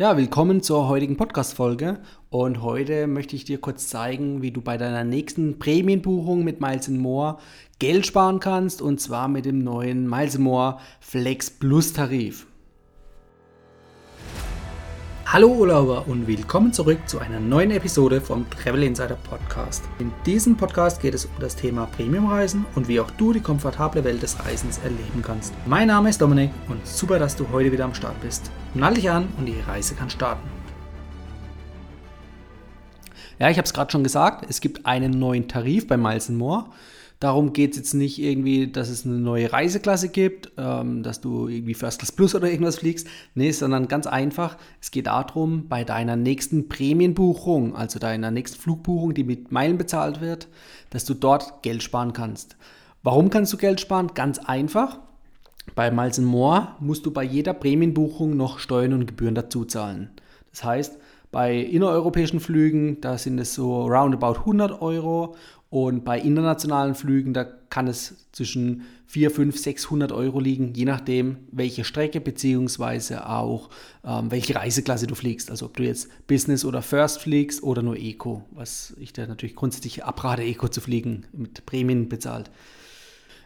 Ja, willkommen zur heutigen Podcast-Folge. Und heute möchte ich dir kurz zeigen, wie du bei deiner nächsten Prämienbuchung mit Miles More Geld sparen kannst. Und zwar mit dem neuen Miles More Flex Plus Tarif. Hallo Urlauber und willkommen zurück zu einer neuen Episode vom Travel Insider Podcast. In diesem Podcast geht es um das Thema Premiumreisen und wie auch du die komfortable Welt des Reisens erleben kannst. Mein Name ist Dominik und super, dass du heute wieder am Start bist. Nall dich an und die Reise kann starten. Ja, ich habe es gerade schon gesagt, es gibt einen neuen Tarif bei Miles More. Darum geht es jetzt nicht irgendwie, dass es eine neue Reiseklasse gibt, ähm, dass du irgendwie First Class Plus oder irgendwas fliegst. Nee, sondern ganz einfach, es geht darum, bei deiner nächsten Prämienbuchung, also deiner nächsten Flugbuchung, die mit Meilen bezahlt wird, dass du dort Geld sparen kannst. Warum kannst du Geld sparen? Ganz einfach. Bei Miles More musst du bei jeder Prämienbuchung noch Steuern und Gebühren dazu zahlen. Das heißt, bei innereuropäischen Flügen, da sind es so roundabout 100 Euro und bei internationalen Flügen, da kann es zwischen 4, 5, 600 Euro liegen, je nachdem, welche Strecke beziehungsweise auch ähm, welche Reiseklasse du fliegst. Also ob du jetzt Business oder First fliegst oder nur Eco, was ich dir natürlich grundsätzlich abrate, Eco zu fliegen, mit Prämien bezahlt.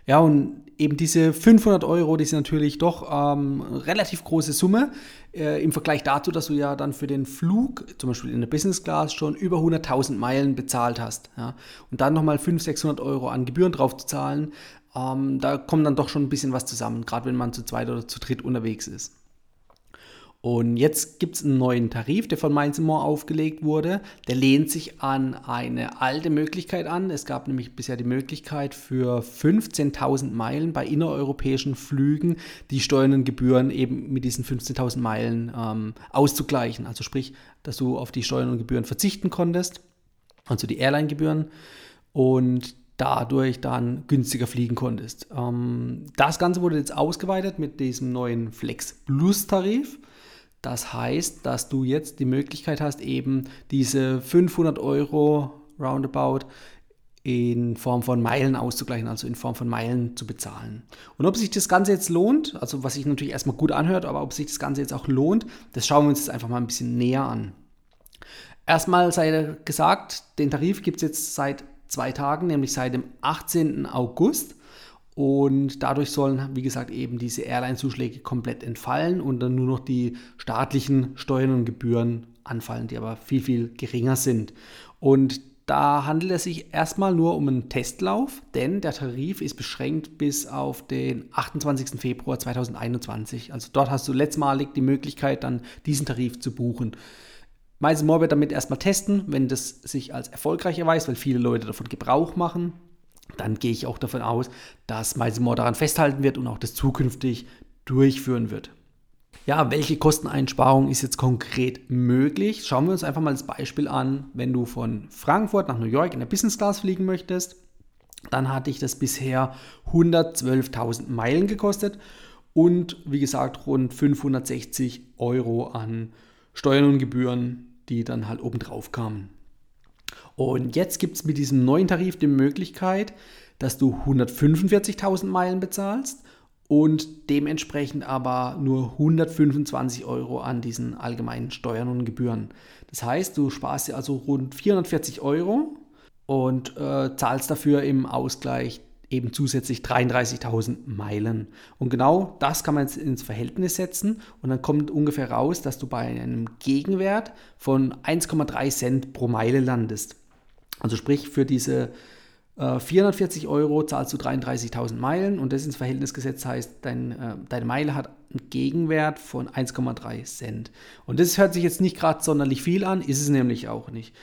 Ja, und eben diese 500 Euro, die sind natürlich doch ähm, relativ große Summe äh, im Vergleich dazu, dass du ja dann für den Flug, zum Beispiel in der Business Class, schon über 100.000 Meilen bezahlt hast. Ja? Und dann nochmal 500, 600 Euro an Gebühren drauf zu zahlen, ähm, da kommt dann doch schon ein bisschen was zusammen, gerade wenn man zu zweit oder zu dritt unterwegs ist. Und jetzt gibt es einen neuen Tarif, der von Mainz More aufgelegt wurde. Der lehnt sich an eine alte Möglichkeit an. Es gab nämlich bisher die Möglichkeit für 15.000 Meilen bei innereuropäischen Flügen die Steuern und Gebühren eben mit diesen 15.000 Meilen ähm, auszugleichen. Also sprich, dass du auf die Steuern und Gebühren verzichten konntest, also die Airline-Gebühren. Und dadurch dann günstiger fliegen konntest. Ähm, das Ganze wurde jetzt ausgeweitet mit diesem neuen Flex Plus Tarif. Das heißt, dass du jetzt die Möglichkeit hast, eben diese 500 Euro roundabout in Form von Meilen auszugleichen, also in Form von Meilen zu bezahlen. Und ob sich das Ganze jetzt lohnt, also was sich natürlich erstmal gut anhört, aber ob sich das Ganze jetzt auch lohnt, das schauen wir uns jetzt einfach mal ein bisschen näher an. Erstmal sei gesagt, den Tarif gibt es jetzt seit zwei Tagen, nämlich seit dem 18. August. Und dadurch sollen, wie gesagt, eben diese Airline-Zuschläge komplett entfallen und dann nur noch die staatlichen Steuern und Gebühren anfallen, die aber viel, viel geringer sind. Und da handelt es sich erstmal nur um einen Testlauf, denn der Tarif ist beschränkt bis auf den 28. Februar 2021. Also dort hast du letztmalig die Möglichkeit, dann diesen Tarif zu buchen. Miles More wird damit erstmal testen, wenn das sich als erfolgreich erweist, weil viele Leute davon Gebrauch machen dann gehe ich auch davon aus, dass Meisenmoor daran festhalten wird und auch das zukünftig durchführen wird. Ja, welche Kosteneinsparung ist jetzt konkret möglich? Schauen wir uns einfach mal das Beispiel an, wenn du von Frankfurt nach New York in der Business Class fliegen möchtest, dann hatte ich das bisher 112.000 Meilen gekostet und wie gesagt rund 560 Euro an Steuern und Gebühren, die dann halt obendrauf kamen. Und jetzt gibt es mit diesem neuen Tarif die Möglichkeit, dass du 145.000 Meilen bezahlst und dementsprechend aber nur 125 Euro an diesen allgemeinen Steuern und Gebühren. Das heißt, du sparst dir also rund 440 Euro und äh, zahlst dafür im Ausgleich eben zusätzlich 33.000 Meilen. Und genau das kann man jetzt ins Verhältnis setzen und dann kommt ungefähr raus, dass du bei einem Gegenwert von 1,3 Cent pro Meile landest. Also sprich, für diese äh, 440 Euro zahlst du 33.000 Meilen und das ins Verhältnis gesetzt heißt, dein, äh, deine Meile hat einen Gegenwert von 1,3 Cent. Und das hört sich jetzt nicht gerade sonderlich viel an, ist es nämlich auch nicht.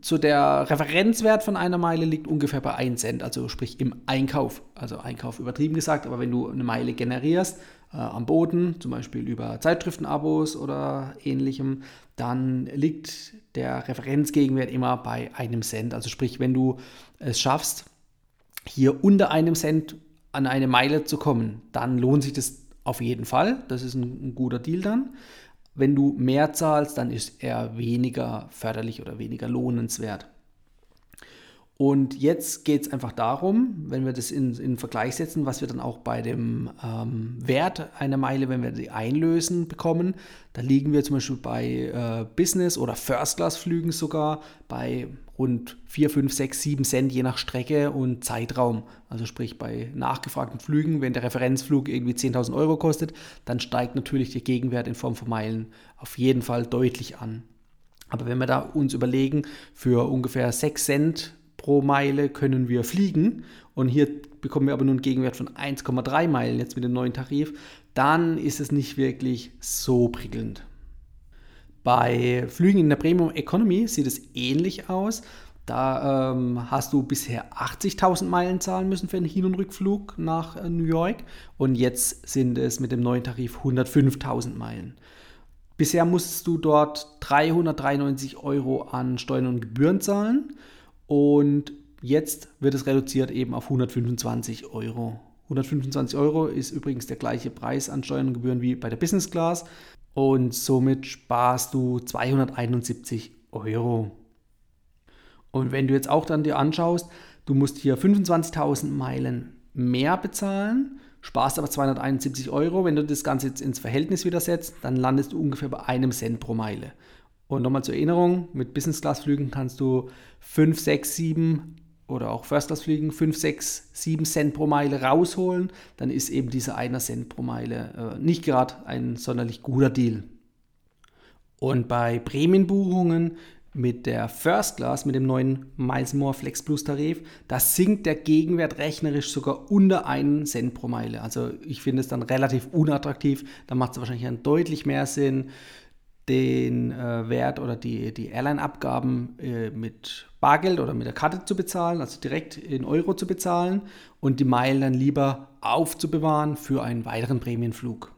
Zu der Referenzwert von einer Meile liegt ungefähr bei 1 Cent, also sprich im Einkauf. Also Einkauf übertrieben gesagt, aber wenn du eine Meile generierst, äh, am Boden, zum Beispiel über Zeitschriftenabos oder ähnlichem, dann liegt der Referenzgegenwert immer bei einem Cent. Also sprich, wenn du es schaffst, hier unter einem Cent an eine Meile zu kommen, dann lohnt sich das auf jeden Fall. Das ist ein, ein guter Deal dann. Wenn du mehr zahlst, dann ist er weniger förderlich oder weniger lohnenswert. Und jetzt geht es einfach darum, wenn wir das in, in Vergleich setzen, was wir dann auch bei dem ähm, Wert einer Meile, wenn wir die einlösen, bekommen. Da liegen wir zum Beispiel bei äh, Business- oder First-Class-Flügen sogar bei rund 4, 5, 6, 7 Cent je nach Strecke und Zeitraum. Also sprich bei nachgefragten Flügen, wenn der Referenzflug irgendwie 10.000 Euro kostet, dann steigt natürlich der Gegenwert in Form von Meilen auf jeden Fall deutlich an. Aber wenn wir da uns überlegen, für ungefähr 6 Cent pro Meile können wir fliegen und hier bekommen wir aber nur einen Gegenwert von 1,3 Meilen jetzt mit dem neuen Tarif, dann ist es nicht wirklich so prickelnd. Bei Flügen in der Premium Economy sieht es ähnlich aus. Da ähm, hast du bisher 80.000 Meilen zahlen müssen für einen Hin- und Rückflug nach äh, New York und jetzt sind es mit dem neuen Tarif 105.000 Meilen. Bisher musstest du dort 393 Euro an Steuern und Gebühren zahlen und jetzt wird es reduziert eben auf 125 Euro. 125 Euro ist übrigens der gleiche Preis an Steuern und Gebühren wie bei der Business Class und somit sparst du 271 Euro. Und wenn du jetzt auch dann dir anschaust, du musst hier 25.000 Meilen mehr bezahlen, sparst aber 271 Euro. Wenn du das Ganze jetzt ins Verhältnis wieder setzt, dann landest du ungefähr bei einem Cent pro Meile. Und nochmal zur Erinnerung, mit Business-Class-Flügen kannst du 5, 6, 7 oder auch First-Class-Flügen 5, 6, 7 Cent pro Meile rausholen, dann ist eben dieser 1 Cent pro Meile äh, nicht gerade ein sonderlich guter Deal. Und bei Prämienbuchungen mit der First Class, mit dem neuen Miles More Flex Plus Tarif, da sinkt der Gegenwert rechnerisch sogar unter einen Cent pro Meile. Also ich finde es dann relativ unattraktiv. Da macht es wahrscheinlich dann deutlich mehr Sinn, den äh, Wert oder die, die Airline-Abgaben äh, mit Bargeld oder mit der Karte zu bezahlen, also direkt in Euro zu bezahlen und die Meilen dann lieber aufzubewahren für einen weiteren Prämienflug.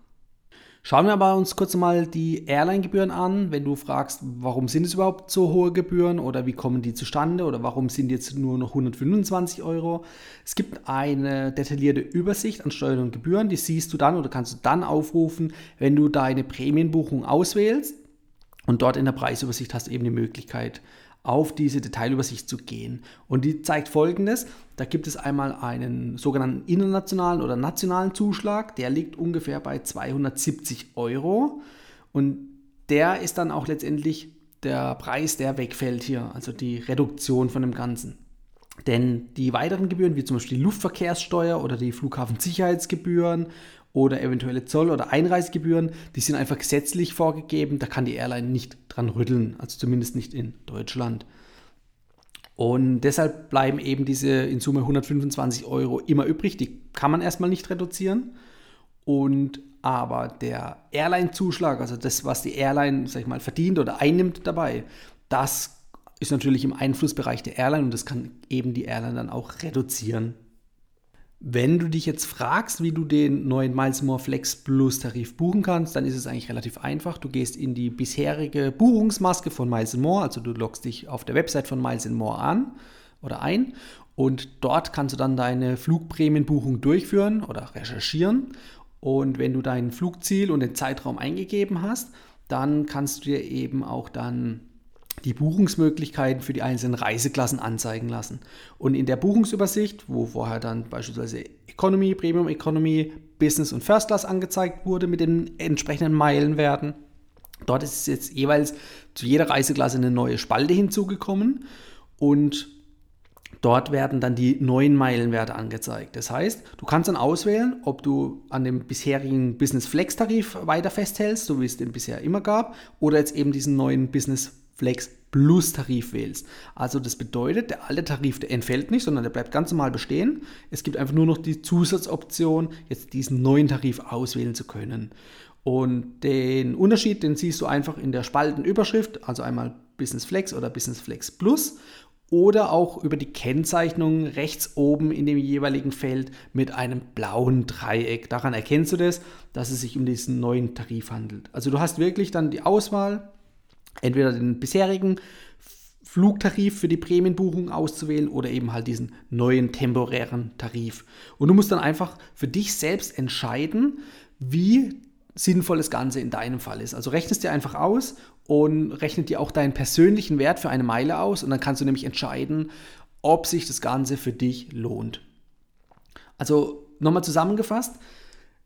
Schauen wir aber uns kurz mal die Airline-Gebühren an. Wenn du fragst, warum sind es überhaupt so hohe Gebühren oder wie kommen die zustande oder warum sind jetzt nur noch 125 Euro? Es gibt eine detaillierte Übersicht an Steuern und Gebühren, die siehst du dann oder kannst du dann aufrufen, wenn du deine Prämienbuchung auswählst. Und dort in der Preisübersicht hast du eben die Möglichkeit, auf diese Detailübersicht zu gehen. Und die zeigt folgendes: Da gibt es einmal einen sogenannten internationalen oder nationalen Zuschlag, der liegt ungefähr bei 270 Euro. Und der ist dann auch letztendlich der Preis, der wegfällt hier, also die Reduktion von dem Ganzen. Denn die weiteren Gebühren, wie zum Beispiel die Luftverkehrssteuer oder die Flughafensicherheitsgebühren oder eventuelle Zoll- oder Einreisegebühren, die sind einfach gesetzlich vorgegeben. Da kann die Airline nicht dran rütteln, also zumindest nicht in Deutschland. Und deshalb bleiben eben diese in Summe 125 Euro immer übrig. Die kann man erstmal nicht reduzieren. Und aber der Airline-Zuschlag, also das, was die Airline, sag ich mal, verdient oder einnimmt dabei, das ist natürlich im Einflussbereich der Airline und das kann eben die Airline dann auch reduzieren. Wenn du dich jetzt fragst, wie du den neuen Miles More Flex Plus Tarif buchen kannst, dann ist es eigentlich relativ einfach. Du gehst in die bisherige Buchungsmaske von Miles More, also du loggst dich auf der Website von Miles More an oder ein und dort kannst du dann deine Flugprämienbuchung durchführen oder recherchieren. Und wenn du dein Flugziel und den Zeitraum eingegeben hast, dann kannst du dir eben auch dann die Buchungsmöglichkeiten für die einzelnen Reiseklassen anzeigen lassen. Und in der Buchungsübersicht, wo vorher dann beispielsweise Economy, Premium Economy, Business und First Class angezeigt wurde mit den entsprechenden Meilenwerten, dort ist jetzt jeweils zu jeder Reiseklasse eine neue Spalte hinzugekommen und Dort werden dann die neuen Meilenwerte angezeigt. Das heißt, du kannst dann auswählen, ob du an dem bisherigen Business Flex Tarif weiter festhältst, so wie es den bisher immer gab, oder jetzt eben diesen neuen Business Flex Plus Tarif wählst. Also das bedeutet, der alte Tarif, der entfällt nicht, sondern der bleibt ganz normal bestehen. Es gibt einfach nur noch die Zusatzoption, jetzt diesen neuen Tarif auswählen zu können. Und den Unterschied, den siehst du einfach in der Spaltenüberschrift, also einmal Business Flex oder Business Flex Plus oder auch über die Kennzeichnung rechts oben in dem jeweiligen Feld mit einem blauen Dreieck. Daran erkennst du das, dass es sich um diesen neuen Tarif handelt. Also du hast wirklich dann die Auswahl entweder den bisherigen Flugtarif für die Prämienbuchung auszuwählen oder eben halt diesen neuen temporären Tarif. Und du musst dann einfach für dich selbst entscheiden, wie sinnvoll das Ganze in deinem Fall ist. Also rechnest dir einfach aus und rechnet dir auch deinen persönlichen Wert für eine Meile aus und dann kannst du nämlich entscheiden, ob sich das Ganze für dich lohnt. Also nochmal zusammengefasst,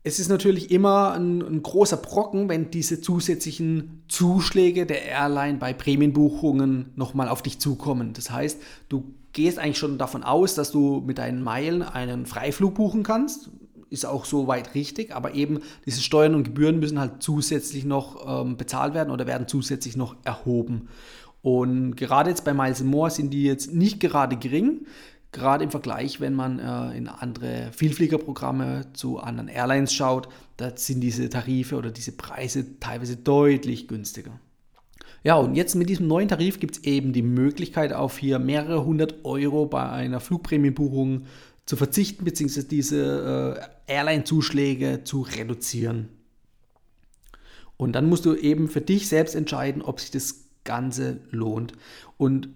es ist natürlich immer ein, ein, großer Brocken, wenn diese zusätzlichen Zuschläge der Airline bei Prämienbuchungen nochmal auf dich zukommen. Das heißt, du gehst eigentlich schon davon aus, dass du mit deinen Meilen einen Freiflug buchen kannst. Ist auch soweit richtig, aber eben diese Steuern und Gebühren müssen halt zusätzlich noch ähm, bezahlt werden oder werden zusätzlich noch erhoben. Und gerade jetzt bei Miles More sind die jetzt nicht gerade gering gerade im Vergleich, wenn man äh, in andere Vielfliegerprogramme zu anderen Airlines schaut, da sind diese Tarife oder diese Preise teilweise deutlich günstiger. Ja, und jetzt mit diesem neuen Tarif gibt es eben die Möglichkeit, auf hier mehrere hundert Euro bei einer Flugprämienbuchung zu verzichten, beziehungsweise diese äh, Airline-Zuschläge zu reduzieren. Und dann musst du eben für dich selbst entscheiden, ob sich das Ganze lohnt. Und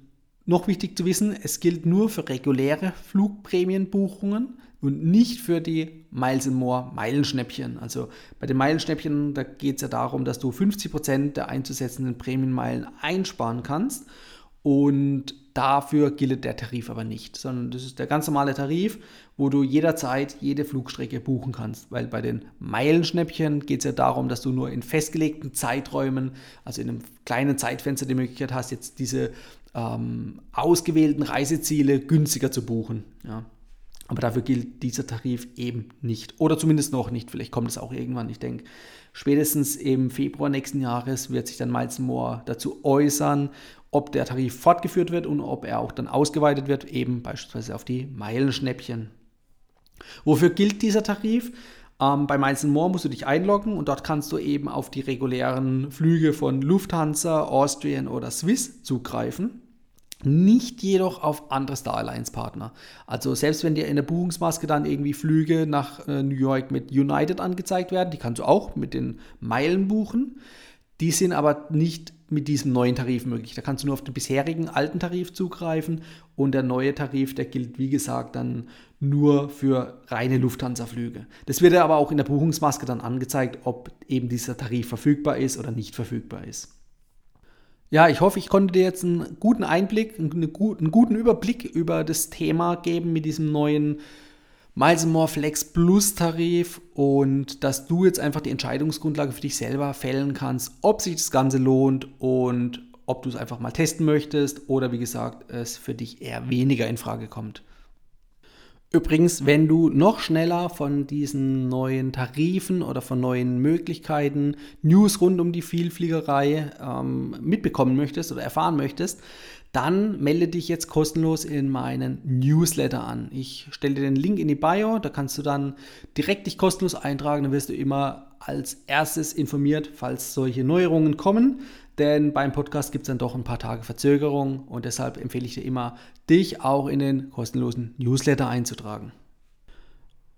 noch wichtig zu wissen, es gilt nur für reguläre Flugprämienbuchungen und nicht für die Miles More Meilenschnäppchen. Also bei den Meilenschnäppchen, da geht es ja darum, dass du 50% der einzusetzenden Prämienmeilen einsparen kannst und dafür gilt der Tarif aber nicht, sondern das ist der ganz normale Tarif, wo du jederzeit jede Flugstrecke buchen kannst. Weil bei den Meilenschnäppchen geht es ja darum, dass du nur in festgelegten Zeiträumen, also in einem kleinen Zeitfenster die Möglichkeit hast, jetzt diese ähm, ausgewählten Reiseziele günstiger zu buchen. Ja. Aber dafür gilt dieser Tarif eben nicht. Oder zumindest noch nicht. Vielleicht kommt es auch irgendwann. Ich denke, spätestens im Februar nächsten Jahres wird sich dann Miles More dazu äußern, ob der Tarif fortgeführt wird und ob er auch dann ausgeweitet wird, eben beispielsweise auf die Meilenschnäppchen. Wofür gilt dieser Tarif? Ähm, bei Miles More musst du dich einloggen und dort kannst du eben auf die regulären Flüge von Lufthansa, Austrian oder Swiss zugreifen nicht jedoch auf andere Star Alliance Partner. Also selbst wenn dir in der Buchungsmaske dann irgendwie Flüge nach äh, New York mit United angezeigt werden, die kannst du auch mit den Meilen buchen. Die sind aber nicht mit diesem neuen Tarif möglich. Da kannst du nur auf den bisherigen alten Tarif zugreifen und der neue Tarif, der gilt wie gesagt dann nur für reine Lufthansa-Flüge. Das wird aber auch in der Buchungsmaske dann angezeigt, ob eben dieser Tarif verfügbar ist oder nicht verfügbar ist. Ja, ich hoffe, ich konnte dir jetzt einen guten Einblick, einen guten Überblick über das Thema geben mit diesem neuen Miles More Flex Plus Tarif und dass du jetzt einfach die Entscheidungsgrundlage für dich selber fällen kannst, ob sich das Ganze lohnt und ob du es einfach mal testen möchtest oder wie gesagt, es für dich eher weniger in Frage kommt. Übrigens, wenn du noch schneller von diesen neuen Tarifen oder von neuen Möglichkeiten, News rund um die Vielfliegerei ähm, mitbekommen möchtest oder erfahren möchtest, dann melde dich jetzt kostenlos in meinen Newsletter an. Ich stelle dir den Link in die Bio, da kannst du dann direkt dich kostenlos eintragen, dann wirst du immer als erstes informiert, falls solche Neuerungen kommen denn beim Podcast gibt es dann doch ein paar Tage Verzögerung und deshalb empfehle ich dir immer, dich auch in den kostenlosen Newsletter einzutragen.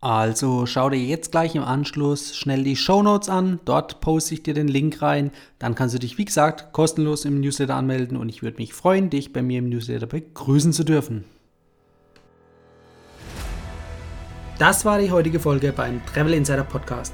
Also schau dir jetzt gleich im Anschluss schnell die Show Notes an, dort poste ich dir den Link rein, dann kannst du dich wie gesagt kostenlos im Newsletter anmelden und ich würde mich freuen, dich bei mir im Newsletter begrüßen zu dürfen. Das war die heutige Folge beim Travel Insider Podcast.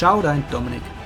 Ciao, dein Dominik.